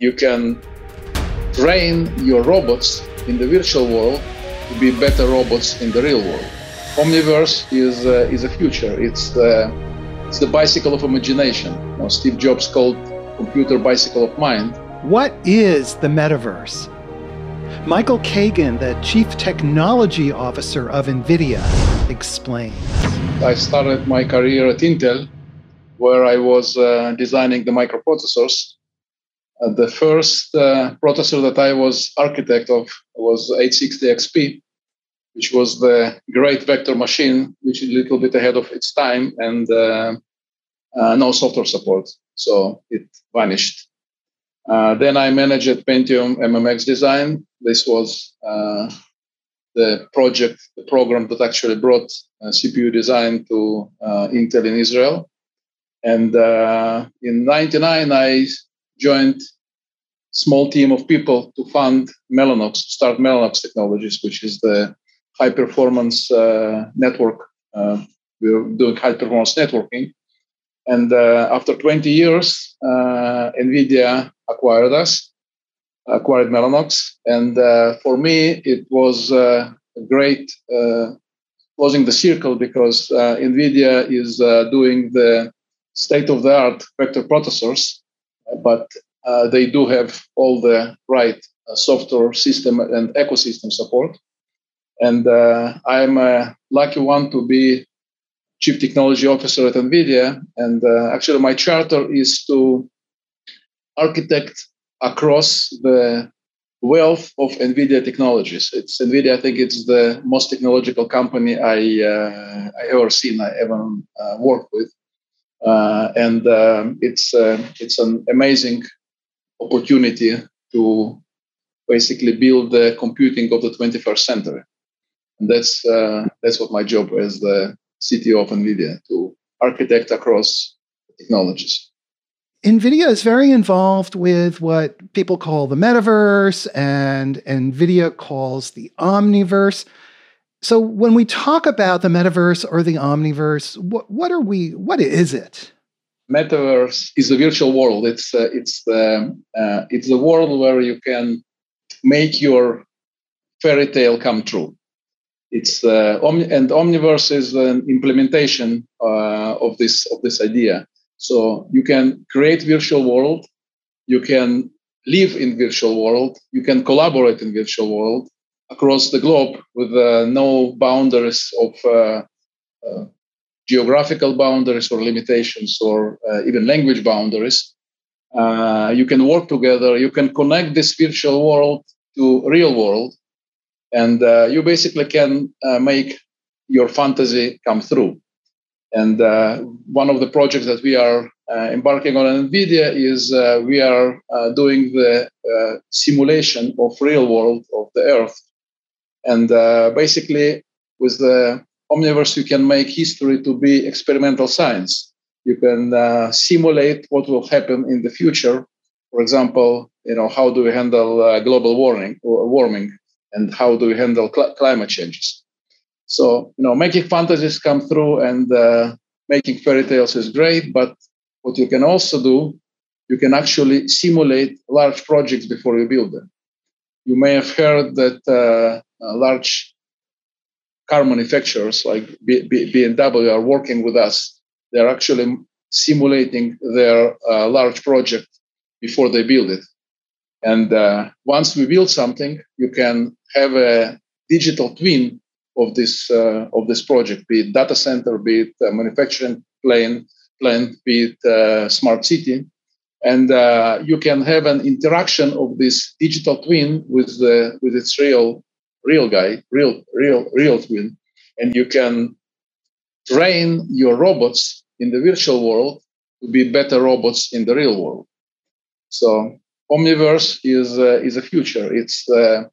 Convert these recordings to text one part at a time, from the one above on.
You can train your robots in the virtual world to be better robots in the real world. Omniverse is uh, is a future. It's uh, it's the bicycle of imagination. You know, Steve Jobs called computer bicycle of mind. What is the metaverse? Michael Kagan, the Chief Technology Officer of NVIDIA, explains. I started my career at Intel, where I was uh, designing the microprocessors. Uh, the first uh, processor that I was architect of was 860XP, which was the great vector machine, which is a little bit ahead of its time and uh, uh, no software support. So it vanished. Uh, then I managed Pentium MMX design. This was the project, the program that actually brought CPU design to Intel in Israel. And in '99, I joined small team of people to fund Mellanox, start Mellanox Technologies, which is the high performance uh, network. we are doing high performance networking. And after 20 years, NVIDIA acquired us, acquired Mellanox. And uh, for me, it was uh, great uh, closing the circle because uh, NVIDIA is uh, doing the state of the art vector processors, but uh, they do have all the right software system and ecosystem support. And I'm a lucky one to be chief technology officer at NVIDIA. And actually, my charter is to architect across the wealth of NVIDIA technologies. It's NVIDIA. I think it's the most technological company I uh, I ever seen. I ever uh, worked with, uh, and um, it's uh, it's an amazing opportunity to basically build the computing of the 21st century. And that's uh, that's what my job as the CTO of NVIDIA to architect across technologies. NVIDIA is very involved with what people call the metaverse and NVIDIA calls the omniverse. So when we talk about the metaverse or the omniverse, what, what are we, what is it? Metaverse is a virtual world. It's, uh, it's, the, uh, it's the world where you can make your fairy tale come true. It's uh, omni- and omniverse is an implementation uh, of this of this idea. So you can create virtual world, you can live in virtual world, you can collaborate in virtual world across the globe with uh, no boundaries of uh, uh, geographical boundaries or limitations or even language boundaries. You can work together. You can connect this virtual world to real world, and you basically can make your fantasy come through. And uh, one of the projects that we are uh, embarking on at NVIDIA is uh, we are doing the simulation of real world of the Earth. And uh, basically, with the Omniverse, you can make history to be experimental science. You can simulate what will happen in the future. For example, you know, how do we handle global warming, warming, and how do we handle cl- climate changes? So, you know, making fantasies come through and uh, making fairy tales is great, but what you can also do, you can actually simulate large projects before you build them. You may have heard that uh, uh, large car manufacturers like B- B- BMW are working with us. They're actually simulating their uh, large project before they build it. And uh, once we build something, you can have a digital twin of this uh, of this project, be it data center, be it manufacturing plane, plant, be it uh, smart city, and uh, you can have an interaction of this digital twin with the with its real real guy, real real real twin, and you can train your robots in the virtual world to be better robots in the real world. So Omniverse is uh, is a future. It's uh,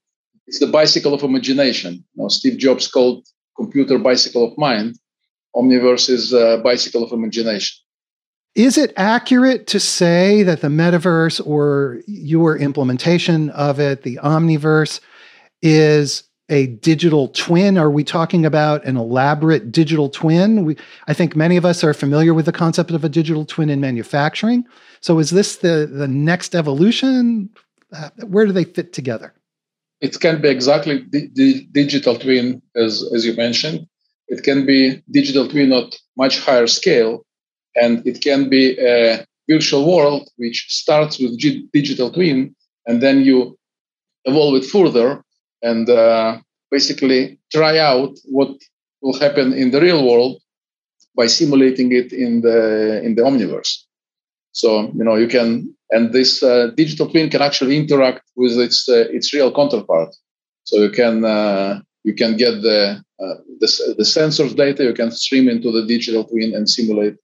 it's the bicycle of imagination. You know, Steve Jobs called computer bicycle of mind. Omniverse is a bicycle of imagination. Is it accurate to say that the metaverse or your implementation of it, the omniverse, is a digital twin? Are we talking about an elaborate digital twin? We, I think many of us are familiar with the concept of a digital twin in manufacturing. So, is this the, the next evolution? Uh, where do they fit together? It can be exactly the, the digital twin, as, as you mentioned. It can be digital twin at much higher scale, and it can be a virtual world which starts with digital twin, and then you evolve it further and uh, basically try out what will happen in the real world by simulating it in the in the omniverse. So you know you can, and this uh, digital twin can actually interact with its uh, its real counterpart. So you can uh, you can get the, uh, the the sensors data, you can stream into the digital twin and simulate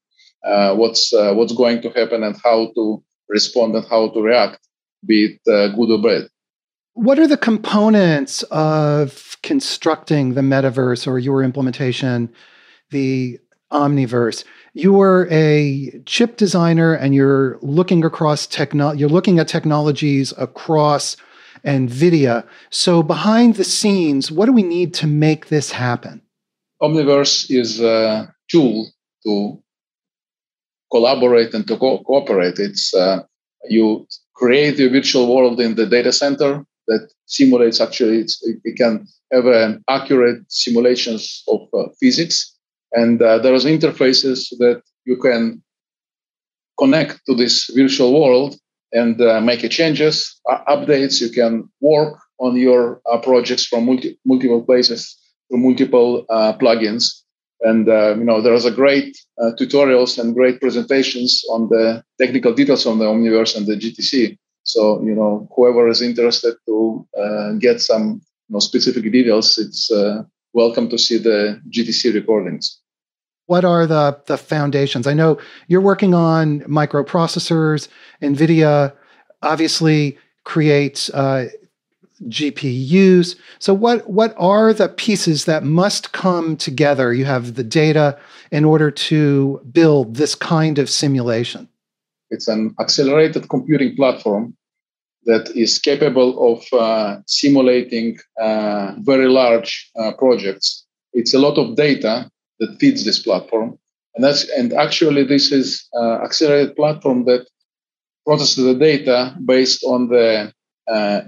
uh, what's uh, what's going to happen and how to respond and how to react, be it good or bad. What are the components of constructing the metaverse or your implementation, the Omniverse? You are a chip designer and you're looking across techno- you're looking at technologies across NVIDIA. So behind the scenes, what do we need to make this happen? Omniverse is a tool to collaborate and to co- cooperate. It's uh, you create your virtual world in the data center that simulates actually it can have an accurate simulations of uh, physics. And uh, there's interfaces that you can connect to this virtual world and uh, make changes uh, updates. You can work on your uh, projects from multi- multiple places through multiple uh, plugins. And you know there's a great tutorials and great presentations on the technical details on the omniverse and the gtc so you know, whoever is interested to uh, get some you know, specific details, it's uh, welcome to see the GTC recordings. What are the the foundations? I know you're working on microprocessors. NVIDIA obviously creates uh, GPUs. So what what are the pieces that must come together? You have the data in order to build this kind of simulation. It's an accelerated computing platform that is capable of uh, simulating uh, very large uh, projects. It's a lot of data that feeds this platform, and that's and actually this is uh, accelerated platform that processes the data based on the uh,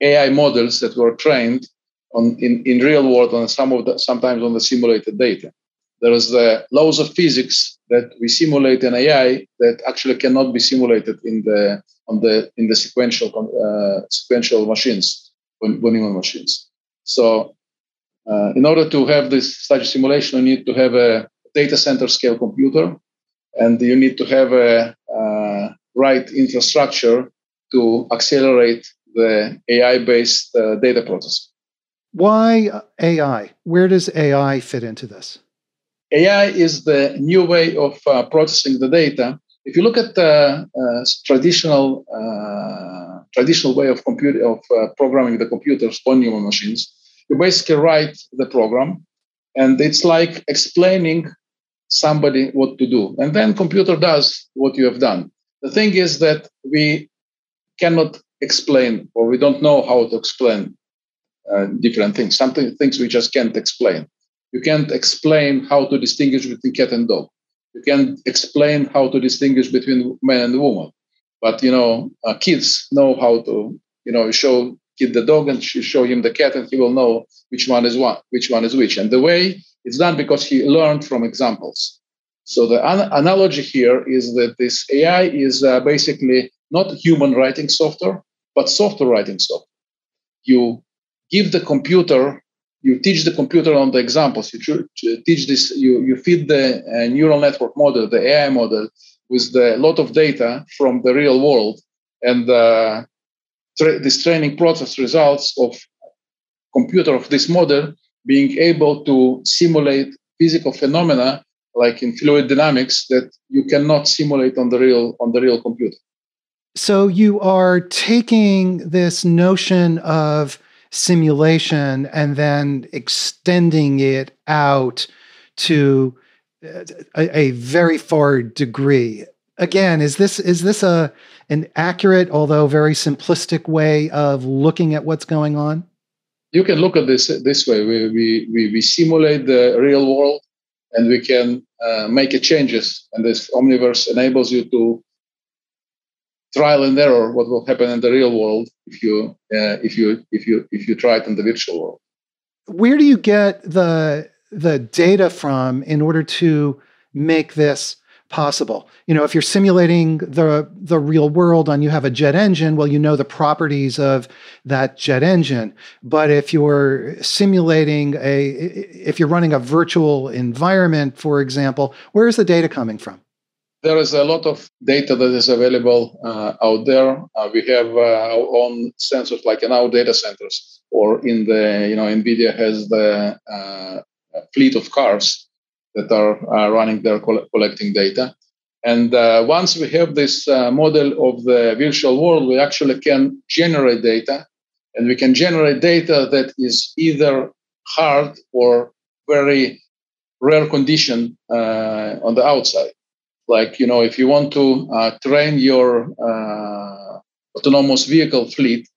AI models that were trained on in, in real world on some of the sometimes on the simulated data. There is the laws of physics that we simulate an AI that actually cannot be simulated in the on the in the sequential uh, sequential machines, von Neumann machines. So, uh, in order to have this such simulation, you need to have a data center scale computer, and you need to have a uh, right infrastructure to accelerate the AI-based uh, data process. Why AI? Where does AI fit into this? AI is the new way of uh, processing the data. If you look at the uh, traditional uh, traditional way of computer of uh, programming the computers on Neumann machines, you basically write the program, and it's like explaining somebody what to do, and then computer does what you have done. The thing is that we cannot explain, or we don't know how to explain uh, different things. Something things we just can't explain. You can't explain how to distinguish between cat and dog. You can explain how to distinguish between man and woman. But you know, uh, kids know how to. You know, show kid the dog and you show him the cat, and he will know which one is one, which one is which. And the way it's done because he learned from examples. So the an- analogy here is that this AI is uh, basically not human writing software, but software writing software. You give the computer you teach the computer on the examples. You teach this. You you feed the uh, neural network model, the AI model, with the lot of data from the real world, and uh, tra- this training process results of computer of this model being able to simulate physical phenomena like in fluid dynamics that you cannot simulate on the real on the real computer. So you are taking this notion of simulation and then extending it out to uh, a, a, very far degree. Again, is this is this a an accurate, although very simplistic way of looking at what's going on? you can look at this this way. We, we, we, we simulate the real world and we can uh, make changes. And this Omniverse enables you to trial and error what will happen in the real world if you uh, if you if you if you try it in the virtual world. Where do you get the the data from in order to make this possible. You know, if you're simulating the the real world and you have a jet engine, well, you know the properties of that jet engine. But if you're simulating a if you're running a virtual environment, for example, where is the data coming from? There is a lot of data that is available uh, out there. Uh, we have uh, our own sensors, like in our data centers, or in the you know, NVIDIA has the uh, fleet of cars that are running there collecting data. And uh, once we have this uh, model of the virtual world, we actually can generate data. And we can generate data that is either hard or very rare condition on the outside. Like, you know, if you want to uh, train your uh, autonomous vehicle fleet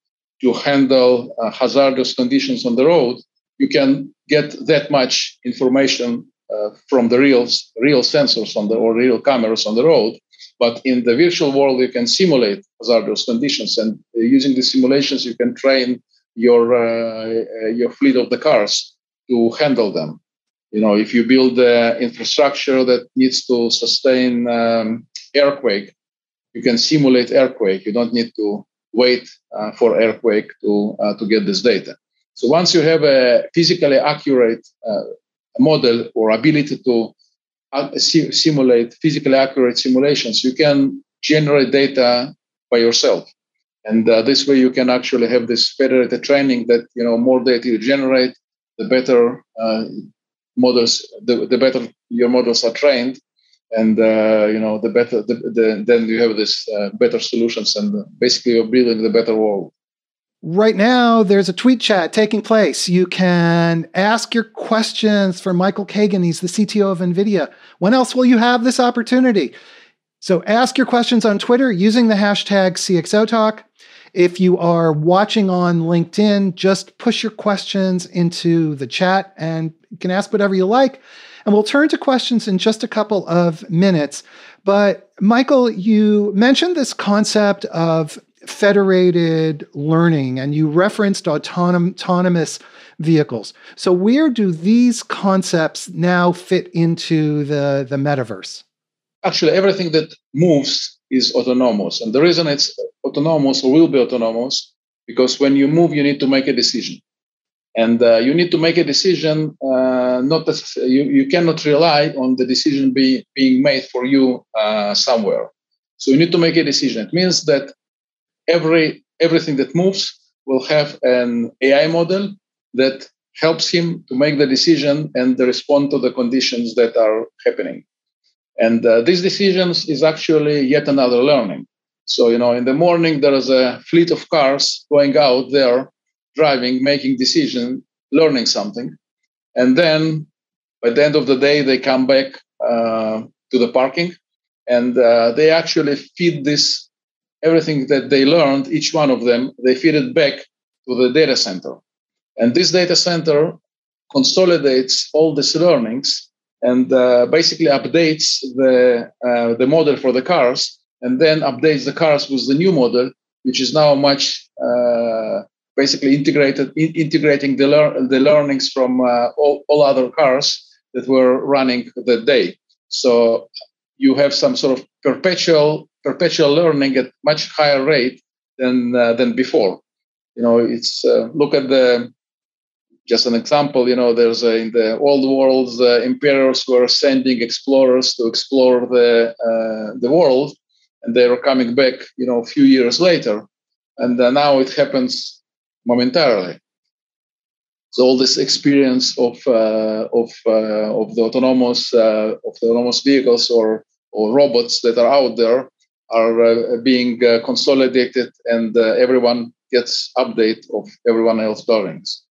to handle hazardous conditions on the road, you can get that much information uh, from the real real sensors on the or real cameras on the road. But in the virtual world, you can simulate hazardous conditions, and uh, using the simulations, you can train your uh, uh, your fleet of the cars to handle them. You know, if you build the infrastructure that needs to sustain um, earthquake, you can simulate earthquake. You don't need to wait uh, for earthquake to uh, to get this data. So once you have a physically accurate uh, model or ability to uh, simulate physically accurate simulations, you can generate data by yourself. And uh, this way, you can actually have this federated training that you know more data you generate, the better uh, models, the, the better your models are trained, and uh, you know the better the, the, then you have this uh, better solutions, and basically you're building the better world. Right now, there's a tweet chat taking place. You can ask your questions for Michael Kagan. He's the CTO of NVIDIA. When else will you have this opportunity? So ask your questions on Twitter using the hashtag CXOTalk. If you are watching on LinkedIn, just push your questions into the chat and you can ask whatever you like. And we'll turn to questions in just a couple of minutes. But Michael, you mentioned this concept of federated learning and you referenced autonom- autonomous vehicles. So where do these concepts now fit into the, the metaverse? Actually, everything that moves is autonomous. And the reason it's autonomous or will be autonomous, because when you move, you need to make a decision. And uh, you need to make a decision, uh, not you, you cannot rely on the decision be, being made for you uh, somewhere. So you need to make a decision. It means that every everything that moves will have an AI model that helps him to make the decision and respond to the conditions that are happening. And uh, these decisions is actually yet another learning. So, you know, in the morning, there is a fleet of cars going out there, driving, making decision, learning something. And then by the end of the day, they come back uh, to the parking and uh, they actually feed this everything that they learned, each one of them, they feed it back to the data center. And this data center consolidates all these learnings and uh, basically updates the, uh, the model for the cars and then updates the cars with the new model, which is now much uh, basically integrated, in, integrating the, lear- the learnings from uh, all, all other cars that were running that day. So you have some sort of perpetual perpetual learning at much higher rate than uh, than before. You know, it's uh, look at the just an example. You know, there's a, in the old world, uh, emperors were sending explorers to explore the uh, the world, and they were coming back. You know, a few years later, and uh, now it happens momentarily. So all this experience of uh, of of the autonomous of the autonomous vehicles or or robots that are out there are uh, being uh, consolidated and uh, everyone gets update of everyone else learnings.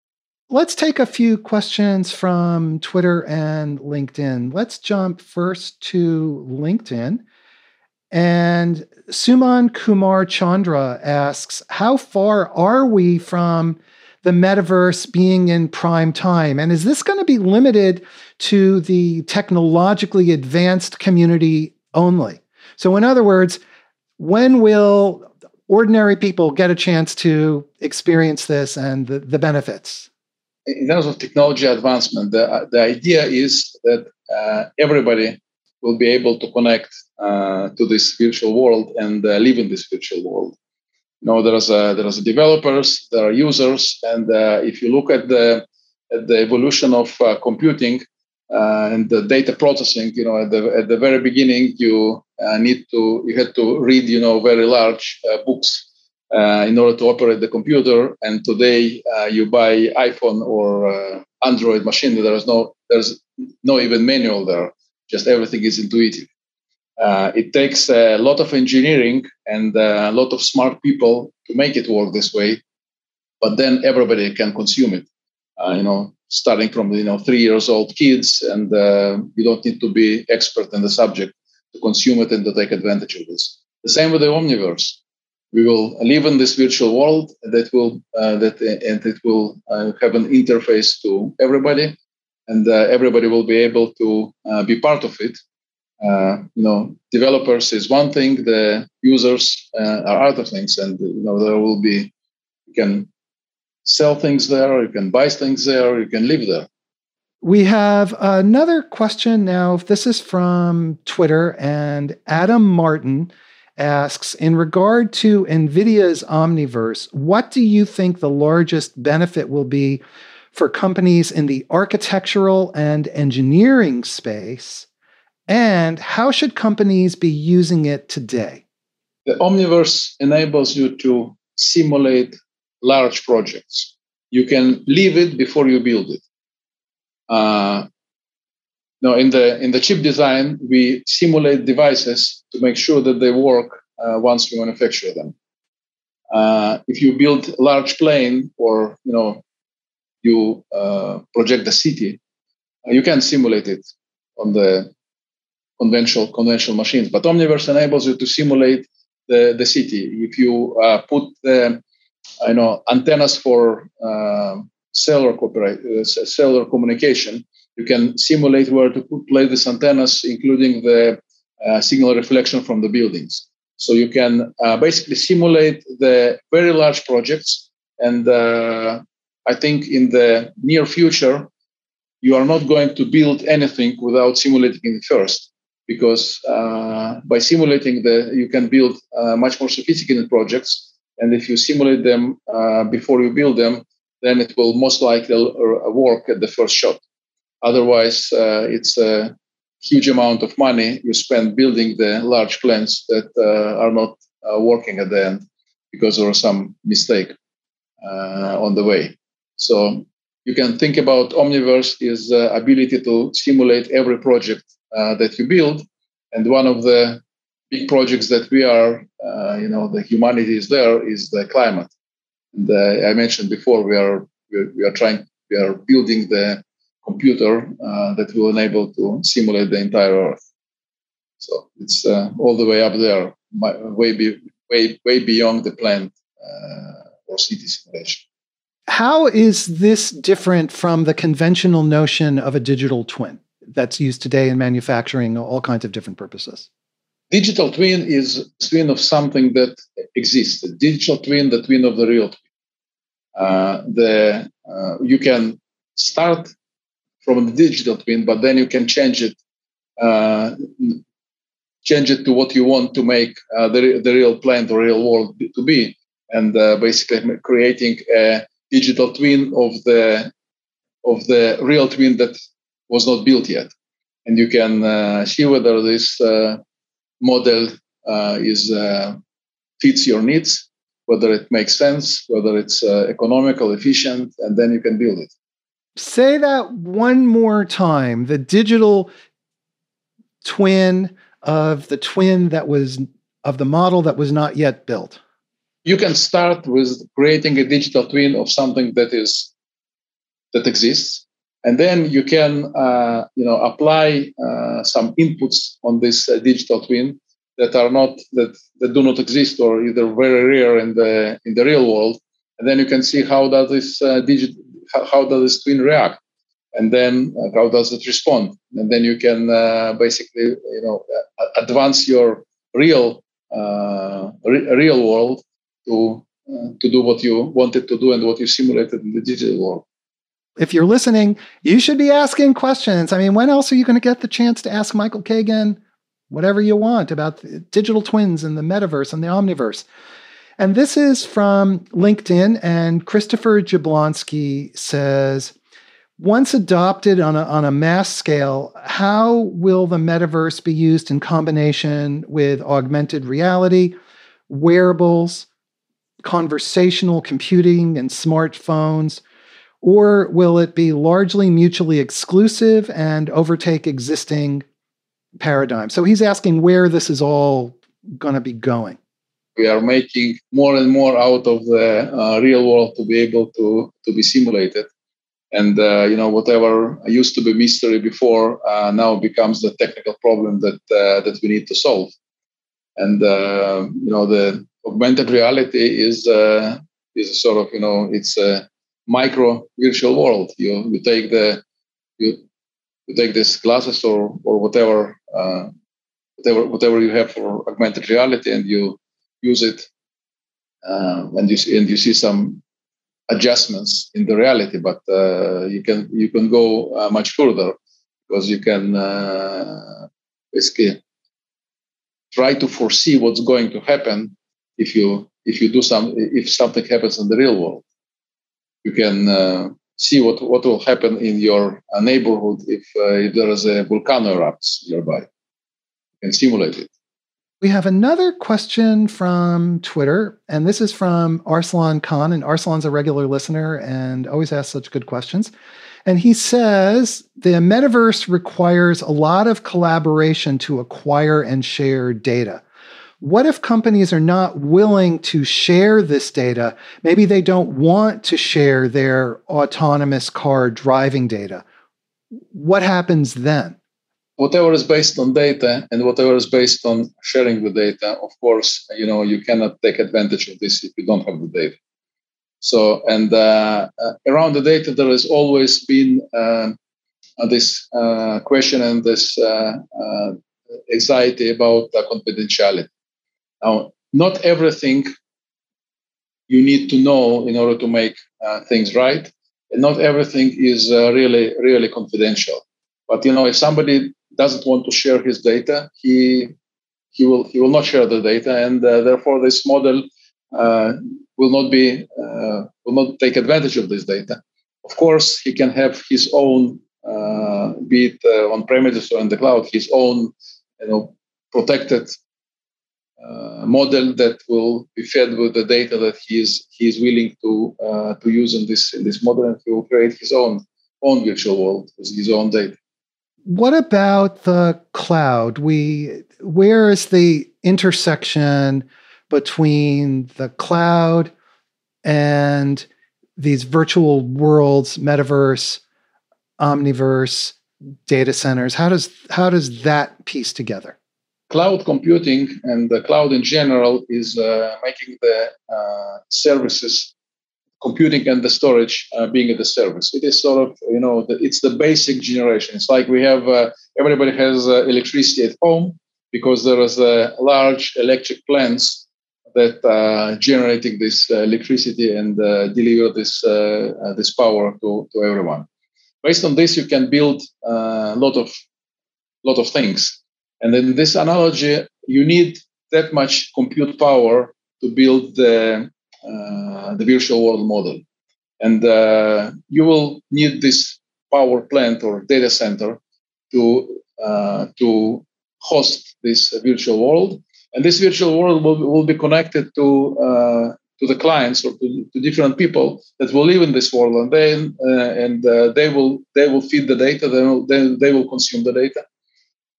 Let's take a few questions from Twitter and LinkedIn. Let's jump first to LinkedIn. And Suman Kumar Chandra asks, How far are we from the metaverse being in prime time? And is this going to be limited to the technologically advanced community only? So, in other words, when will ordinary people get a chance to experience this and the, the benefits? In terms of technology advancement, the, the idea is that uh, everybody will be able to connect uh, to this virtual world and uh, live in this virtual world. You know, there's a, there's developers, there are users, and uh, if you look at the at the evolution of uh, computing uh, and the data processing, you know, at the at the very beginning, you need to you had to read, you know, very large books in order to operate the computer. And today, you buy iPhone or Android machine. There is no there's no even manual there. Just everything is intuitive. Uh, it takes a lot of engineering and a lot of smart people to make it work this way, but then everybody can consume it. Uh, you know, starting from you know three years old kids, and uh, you don't need to be expert in the subject to consume it and to take advantage of this. The same with the omniverse. We will live in this virtual world that will uh, that and it will uh, have an interface to everybody, and uh, everybody will be able to be part of it uh, you know, developers is one thing, the users uh, are other things, and you know there will be you can sell things there, you can buy things there, you can live there. We have another question now. This is from Twitter, and Adam Martin asks In regard to NVIDIA's Omniverse, what do you think the largest benefit will be for companies in the architectural and engineering space? And how should companies be using it today? The Omniverse enables you to simulate large projects. You can leave it before you build it. Uh, now, in the in the chip design, we simulate devices to make sure that they work uh, once we manufacture them. Uh, if you build a large plane, or you know, you uh, project the city, uh, you can simulate it on the conventional conventional machines. But Omniverse enables you to simulate the, the city. If you uh, put the I know antennas for uh, cellular uh, cellular communication, you can simulate where to put, place these antennas, including the uh, signal reflection from the buildings. So you can uh, basically simulate the very large projects. And uh, I think in the near future, you are not going to build anything without simulating it first because uh, by simulating the you can build uh, much more sophisticated projects and if you simulate them before you build them then it will most likely work at the first shot otherwise it's a huge amount of money you spend building the large plants that uh, are not working at the end because there was some mistake on the way so you can think about omniverse is ability to simulate every project uh, that you build. And one of the big projects that we are, uh, you know, the humanity is there is the climate. And uh, I mentioned before, we are we are trying we are building the computer uh, that will enable to simulate the entire Earth. So it's uh, all the way up there, way be, way way beyond the plant uh, or city simulation. How is this different from the conventional notion of a digital twin? that's used today in manufacturing, all kinds of different purposes. Digital twin is twin of something that exists. The digital twin, the twin of the real twin. Uh, the uh, you can start from the digital twin, but then you can change it, uh, change it to what you want to make uh, the the real plant or real world to be, and uh, basically creating a digital twin of the of the real twin that was not built yet. And you can uh, see whether this uh, model uh, is fits your needs, whether it makes sense, whether it's economical, efficient, and then you can build it. Say that one more time. The digital twin of the twin that was of the model that was not yet built. You can start with creating a digital twin of something that is that exists and then you can uh, you know apply uh, some inputs on this uh, digital twin that are not that, that do not exist or either very rare in the in the real world and then you can see how does this uh, digit how, how, does this twin react, and then uh, how does it respond, and then you can uh, basically you know advance your real re- real world to to do what you wanted to do and what you simulated in the digital world if you're listening, you should be asking questions. I mean, when else are you going to get the chance to ask Michael Kagan whatever you want about digital twins and the metaverse and the omniverse? And this is from LinkedIn, and Christopher Jablonski says, once adopted on a, on a mass scale, how will the metaverse be used in combination with augmented reality, wearables, conversational computing, and smartphones? Or will it be largely mutually exclusive and overtake existing paradigms? So he's asking where this is all going to be going. We are making more and more out of the uh, real world to be able to, to be simulated. And uh, you know whatever used to be mystery before uh, now becomes the technical problem that uh, that we need to solve. And uh, you know the augmented reality is uh, is a sort of you know it's a micro virtual world. You you take the you, you take these glasses or or whatever whatever whatever you have for augmented reality, and you use it, uh, and you see, and you see some adjustments in the reality. But uh, you can you can go uh, much further because you can uh, basically try to foresee what's going to happen if you if you do some if something happens in the real world you can uh, see what, what will happen in your uh, neighborhood if, if there is a volcano erupts nearby. You can simulate it. We have another question from Twitter, and this is from Arslan Khan. And Arslan's a regular listener and always asks such good questions. And he says the metaverse requires a lot of collaboration to acquire and share data. What if companies are not willing to share this data? Maybe they don't want to share their autonomous car driving data. What happens then? Whatever is based on data and whatever is based on sharing the data, of course, you know, you cannot take advantage of this if you don't have the data. So, and uh, uh, around the data, there has always been uh, this uh, question and this uh, uh, anxiety about confidentiality. Now, not everything you need to know in order to make things right, and not everything is really, really confidential. But you know, if somebody doesn't want to share his data, he he will he will not share the data, and uh, therefore this model uh, will not be uh, will not take advantage of this data. Of course, he can have his own, uh, be it on premises or in the cloud, his own you know protected uh, model that will be fed with the data that he is he is willing to uh, to use in this in this model, and he will create his own own virtual world with his own data. What about the cloud? We where is the intersection between the cloud and these virtual worlds, metaverse, omniverse, data centers? How does how does that piece together? cloud computing and the cloud in general is uh, making the uh, services computing and the storage uh, being at the service it is sort of you know the, it's the basic generation. It's like we have uh, everybody has uh, electricity at home because there is a large electric plants that are generating this electricity and deliver this this power to, to everyone. Based on this you can build a lot of lot of things. And in this analogy, you need that much compute power to build the, uh, the virtual world model. And uh, you will need this power plant or data center to, uh, to host this virtual world. And this virtual world will, will be connected to, uh, to the clients or to, to, different people that will live in this world. And then uh, and uh, they, will, they will feed the data, they will, they, they will consume the data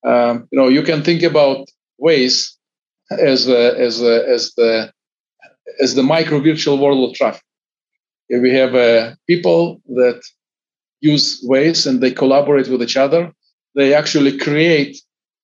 um, you know, you can think about Waze as as as the as the micro virtual world of traffic. If we have uh, people that use Waze and they collaborate with each other, they actually create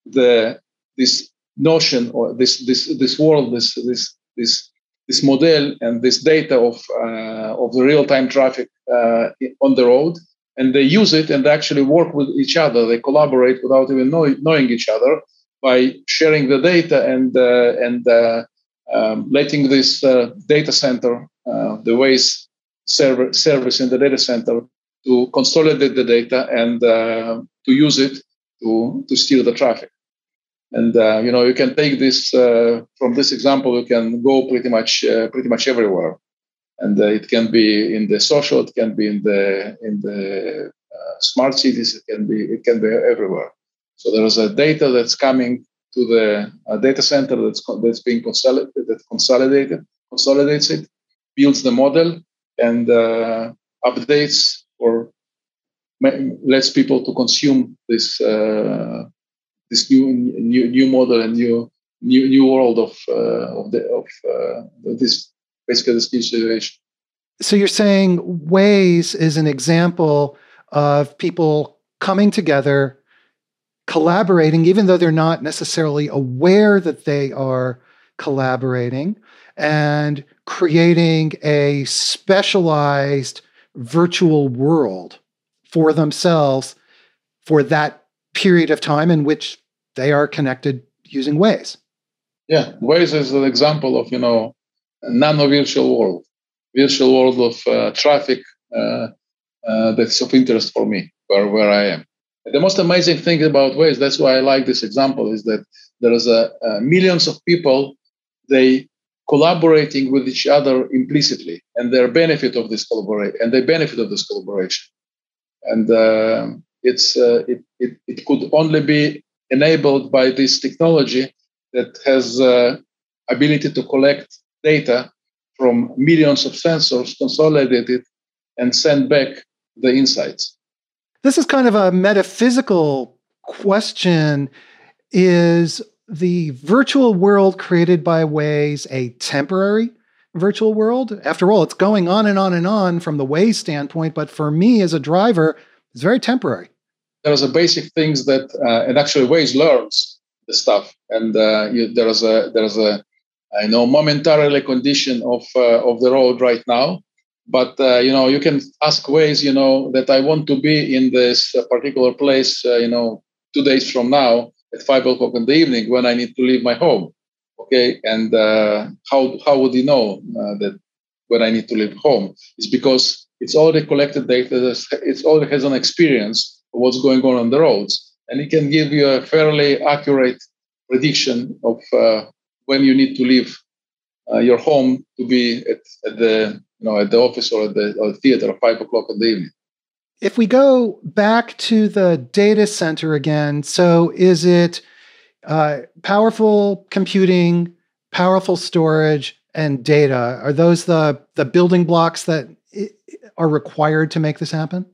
the this notion or this this this world, this this this this model and this data of uh, of the real time traffic uh, on the road, and they use it and they actually work with each other. They collaborate without even know, knowing each other by sharing the data and uh, and uh, um, letting this uh, data center, the Waze server service in the data center, to consolidate the data and to use it to to steer the traffic. And uh, you know, you can take this uh, from this example. You can go pretty much uh, pretty much everywhere, and uh, it can be in the social, it can be in the in the uh, smart cities, it can be it can be everywhere. So there is a data that's coming to the data center that's that's being consolidated, that consolidated consolidates it, builds the model, and uh, updates or lets people to consume this this new new new model and new new new world of uh, of the of uh, this basically this new situation. So you're saying Waze is an example of people coming together, collaborating, even though they're not necessarily aware that they are collaborating, and creating a specialized virtual world for themselves for that period of time in which they are connected using Waze. Yeah, Waze is an example of you know nano virtual world, virtual world of uh, traffic uh, uh, that's of interest for me where where I am. The most amazing thing about Waze, that's why I like this example, is that there is a, a millions of people they collaborating with each other implicitly, and their benefit of this collaboration, and they benefit of this collaboration. And uh, it's uh, it, it, it could only be enabled by this technology that has uh, ability to collect data from millions of sensors, consolidate it, and send back the insights. This is kind of a metaphysical question. Is the virtual world created by Waze a temporary virtual world? After all, it's going on and on and on from the Waze standpoint, but for me as a driver, it's very temporary there's a basic things that uh, and actually Waze learns the stuff and uh, you, there's a there's a I know momentarily condition of uh, of the road right now but uh, you know you can ask Waze you know that I want to be in this uh, particular place uh, you know two days from now at five o'clock in the evening when I need to leave my home okay? And how how would he know that when I need to leave home? It's because it's already collected data it's already has an experience what's going on on the roads, and it can give you a fairly accurate prediction of uh, when you need to leave uh, your home to be at, at, the you know at the office or at the, or the theater at five o'clock in the evening. If we go back to the data center again, so is it uh, powerful computing, powerful storage, and data? Are those the the building blocks that are required to make this happen?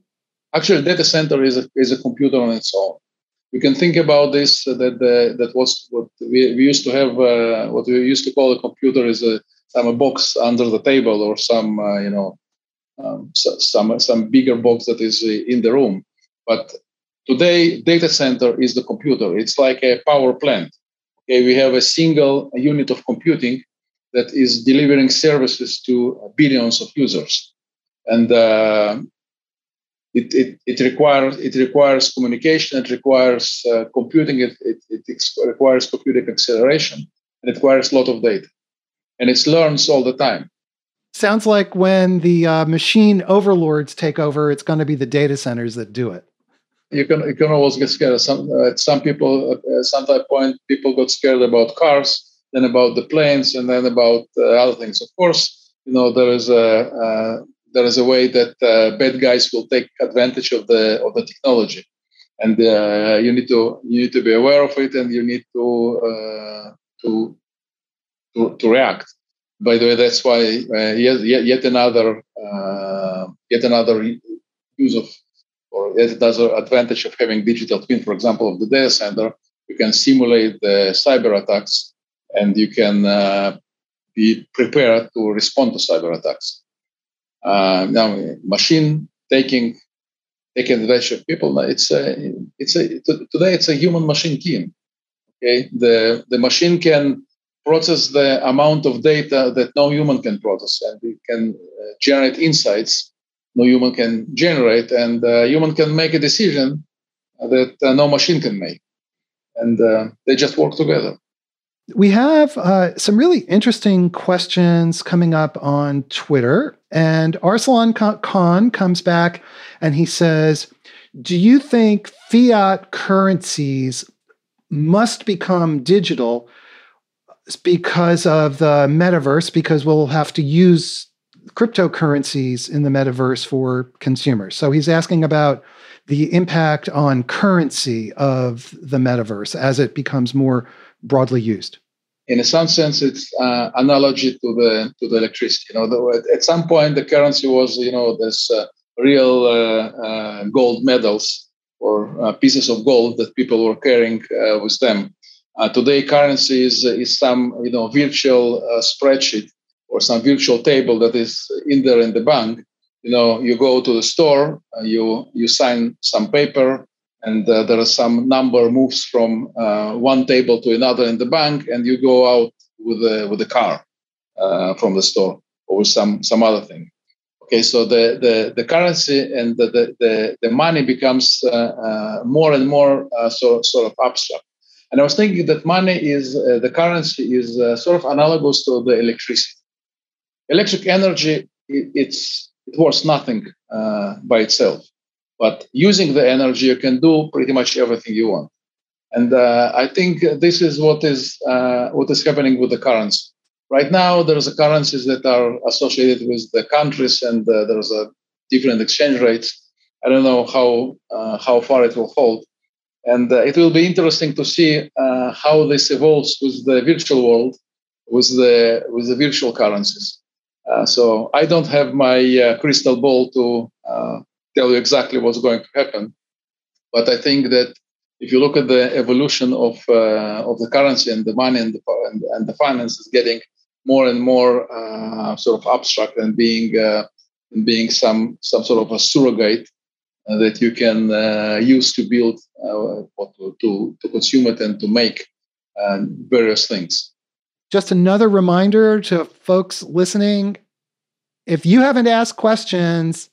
Actually, data center is a, is a computer on its own. You can think about this uh, that the, that was what we, we used to have. Uh, what we used to call a computer is a some box under the table or some uh, you know um, some some bigger box that is in the room. But today, data center is the computer. It's like a power plant. Okay, we have a single unit of computing that is delivering services to billions of users, and uh, it, it, it requires it requires communication it requires uh, computing it, it, it requires computing acceleration and it requires a lot of data and it learns all the time. Sounds like when the uh, machine overlords take over it's going to be the data centers that do it. You can you can always get scared. Some uh, some people uh, at some point people got scared about cars then about the planes and then about uh, other things. Of course you know there is a uh, there is a way that uh, bad guys will take advantage of the of the technology, and uh, you need to you need to be aware of it, and you need to uh, to, to to react. By the way, that's why uh, yet, yet another uh, yet another use of or yet another advantage of having digital twin, for example, of the data center. You can simulate the cyber attacks, and you can uh, be prepared to respond to cyber attacks uh, now machine taking taking advantage of people. It's a it's a today it's a human machine team. Okay, the the machine can process the amount of data that no human can process, and we can uh, generate insights no human can generate, and uh, human can make a decision that uh, no machine can make, and uh, they just work together. We have uh, some really interesting questions coming up on Twitter, and Arsalan Khan comes back and he says, "Do you think fiat currencies must become digital?" Because of the metaverse because we'll have to use cryptocurrencies in the metaverse for consumers. So he's asking about the impact on currency of the metaverse as it becomes more broadly used. In some sense, it's uh, analogy to the to the electricity. You know, the, at some point the currency was you know this uh, real uh, uh gold medals or uh, pieces of gold that people were carrying uh, with them. Today, currency is is some you know virtual spreadsheet or some virtual table that is in there in the bank. You know you go to the store uh, you you sign some paper and uh, there are some number moves from uh, one table to another in the bank and you go out with a with a car uh, from the store or some some other thing. Okay so the the, the currency and the, the the, money becomes uh, uh, more and more so, sort of abstract and i was thinking that money is the currency is sort of analogous to the electricity. Electric energy it, it's it worth nothing uh, by itself. But using the energy you can do pretty much everything you want. And uh, i think this is what is uh, what is happening with the currency. Right now there's a currencies that are associated with the countries and uh, there's a different exchange rates. I don't know how uh, how far it will hold and uh, it will be interesting to see how this evolves with the virtual world with the with the virtual currencies. Uh, so I don't have my uh, crystal ball to uh, tell you exactly what's going to happen, but I think that if you look at the evolution of uh, of the currency and the money and the and, and the finance is getting more and more uh, sort of abstract and being and being some some sort of a surrogate Uh, that you can uh, use to build uh, to, to to consume it and to make various things. Just another reminder to folks listening if you haven't asked questions,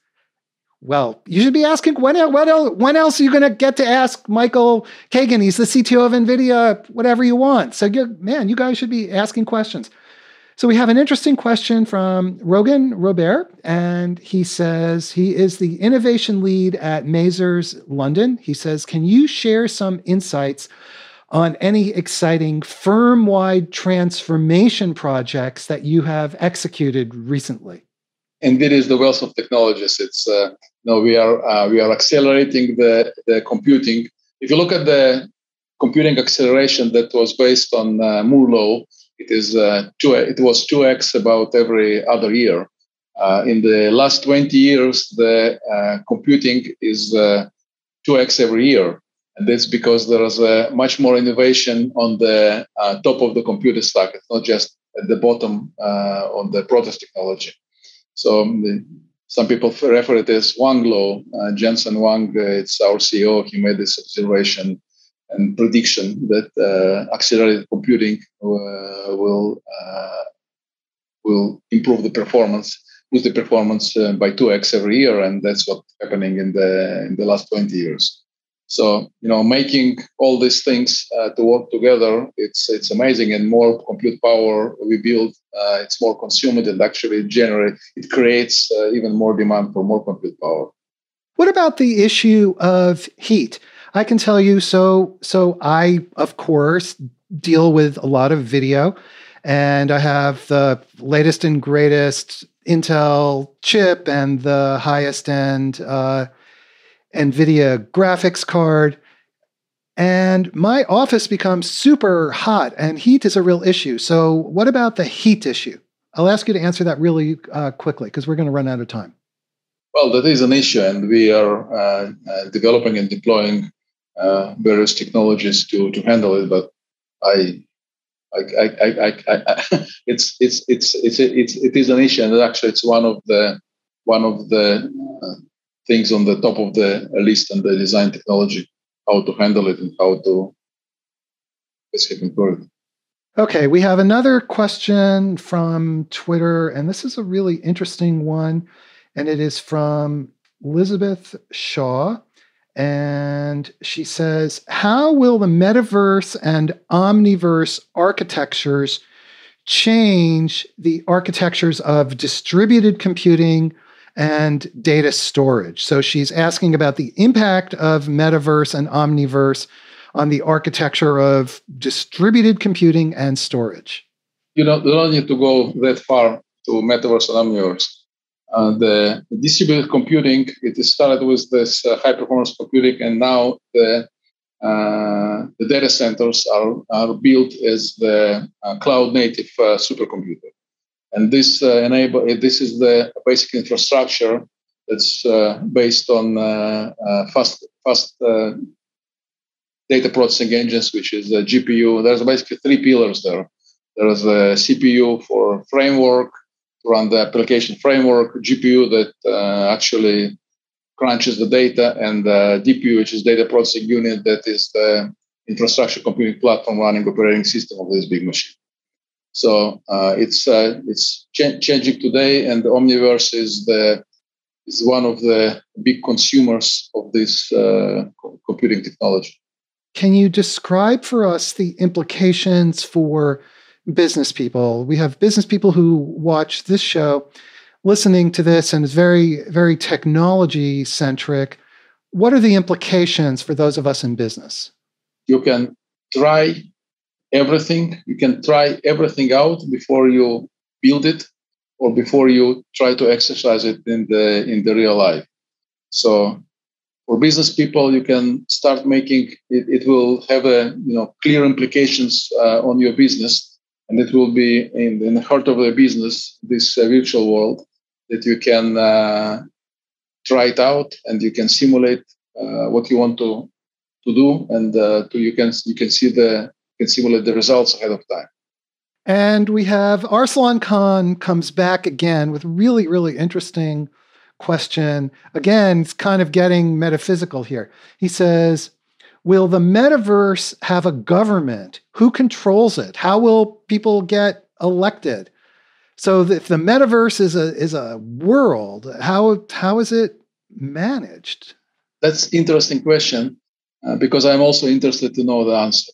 well, you should be asking when, else, when else are you going to get to ask Michael Kagan? He's the CTO of NVIDIA, whatever you want. So, man, you guys should be asking questions. So, we have an interesting question from Rogan Robert, and he says he is the innovation lead at Mazars London. He says, Can you share some insights on any exciting firm wide transformation projects that you have executed recently. Indeed, is the wealth of technologies. It's uh, know, we are uh, we are accelerating the, the computing. If you look at the computing acceleration that was based on uh, Moore law, it is uh, two. It was two x about every other year. Uh, in the last 20 years, the uh, computing is two x every year. And that's because there is a much more innovation on the uh, top of the computer stack. It's not just at the bottom uh, on the process technology. So um, the, some people refer it as Huang. Uh, Jensen Huang, uh, it's our CEO, he made this observation and prediction that uh, accelerated computing uh, will will improve the performance, boost the performance by 2x every year, and that's what's happening in the in the last 20 years. So you know, making all these things uh, to work together, it's it's amazing. And more compute power we build, uh, it's more consumed, and actually generate it creates uh, even more demand for more compute power. What about the issue of heat? I can tell you. So so I of course deal with a lot of video, and I have the latest and greatest Intel chip and the highest end uh, NVIDIA graphics card. And my office becomes super hot, and heat is a real issue. So, what about the heat issue? I'll ask you to answer that really uh, quickly because we're going to run out of time. Well, that is an issue, and we are uh, uh, developing and deploying uh, various technologies to, to handle it. But I, I, I, I, I it's it's it's it's it's it is an issue, and actually, it's one of the one of the uh, things on the top of the list and the design technology, how to handle it and how to improve it. Okay, we have another question from Twitter, and this is a really interesting one, and it is from Elizabeth Shaw. And she says, How will the metaverse and omniverse architectures change the architectures of distributed computing and data storage? So she's asking about the impact of metaverse and omniverse on the architecture of distributed computing and storage. You don't, you don't need to go that far to metaverse and omniverse. Uh, the distributed computing, it started with this uh, high performance computing, and now the uh, the data centers are, are built as the uh, cloud native uh, supercomputer. And this enable this is the basic infrastructure that's based on fast fast data processing engines, which is GPU. There's basically three pillars there. There's a CPU for framework run the application framework, GPU that uh, actually crunches the data, and the DPU, which is data processing unit, that is the infrastructure computing platform running operating system of this big machine. So uh, it's uh, it's ch- changing today, and the Omniverse is the is one of the big consumers of this uh, computing technology. Can you describe for us the implications for business people? We have business people who watch this show listening to this and it's very, very technology centric. What are the implications for those of us in business? You can try everything. You can try everything out before you build it or before you try to exercise it in the in the real life. So for business people, you can start making it, it will have a you know clear implications uh, on your business, and it will be in, in the heart of the business, this uh, virtual world that you can uh, try it out and you can simulate uh, what you want to to do, and uh, to you can you can see the can simulate the results ahead of time. And we have Arsalan Khan comes back again with really really interesting question. Again, it's kind of getting metaphysical here. He says, Will the metaverse have a government? Who controls it? How will people get elected? So if the metaverse is a is a world, how how is it managed? That's interesting question uh, because I'm also interested to know the answer.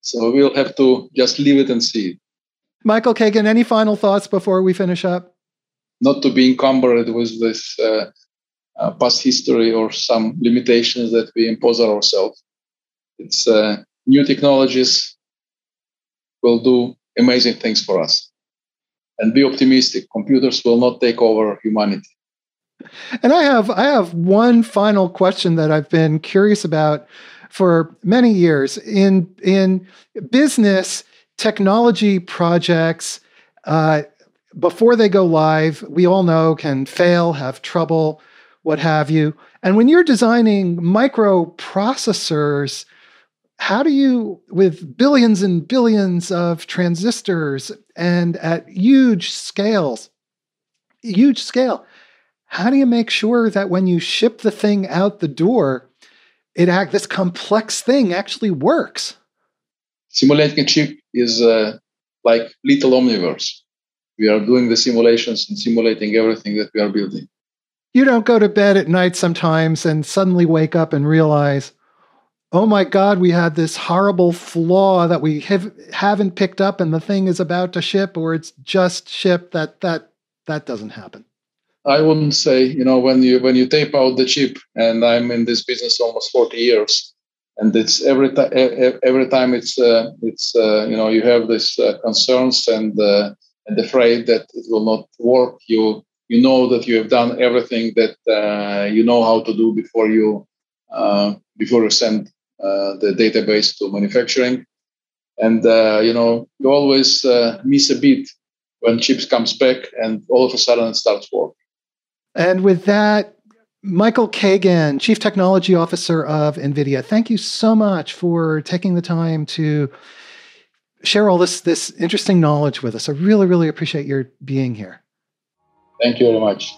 So we'll have to just leave it and see. Michael Kagan, any final thoughts before we finish up? not to be encumbered with this uh, uh, past history or some limitations that we impose on ourselves. It's uh, new technologies will do amazing things for us. And be optimistic. Computers will not take over humanity. And I have I have one final question that I've been curious about for many years in in business technology projects. Uh, before they go live, we all know can fail, have trouble, what have you. And when you're designing microprocessors, how do you, with billions and billions of transistors and at huge scales, huge scale, how do you make sure that when you ship the thing out the door, it act this complex thing actually works? Simulating a chip is uh, like little omniverse we are doing the simulations and simulating everything that we are building. You don't go to bed at night sometimes and suddenly wake up and realize, oh my God, we had this horrible flaw that we have, haven't picked up and the thing is about to ship or it's just shipped. That, that, that doesn't happen. I wouldn't say, you know, when you when you tape out the chip, and I'm in this business almost 40 years, and it's every time every time it's uh, it's uh, you know you have these uh, concerns and uh, and afraid that it will not work, you you know that you have done everything that uh, you know how to do before you uh, before you send the database to manufacturing, and uh, you know you always uh, miss a beat when chips comes back, and all of a sudden it starts working. And with that. Michael Kagan, Chief Technology Officer of NVIDIA, thank you so much for taking the time to share all this this interesting knowledge with us. I really, really appreciate your being here. Thank you very much.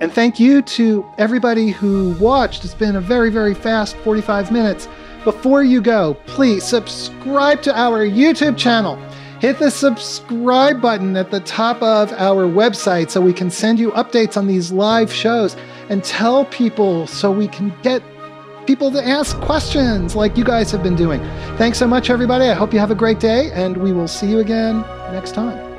And thank you to everybody who watched. It's been a very, very fast 45 minutes. Before you go, please subscribe to our YouTube channel. Hit the subscribe button at the top of our website so we can send you updates on these live shows and tell people so we can get people to ask questions like you guys have been doing. Thanks so much, everybody. I hope you have a great day, and we will see you again next time.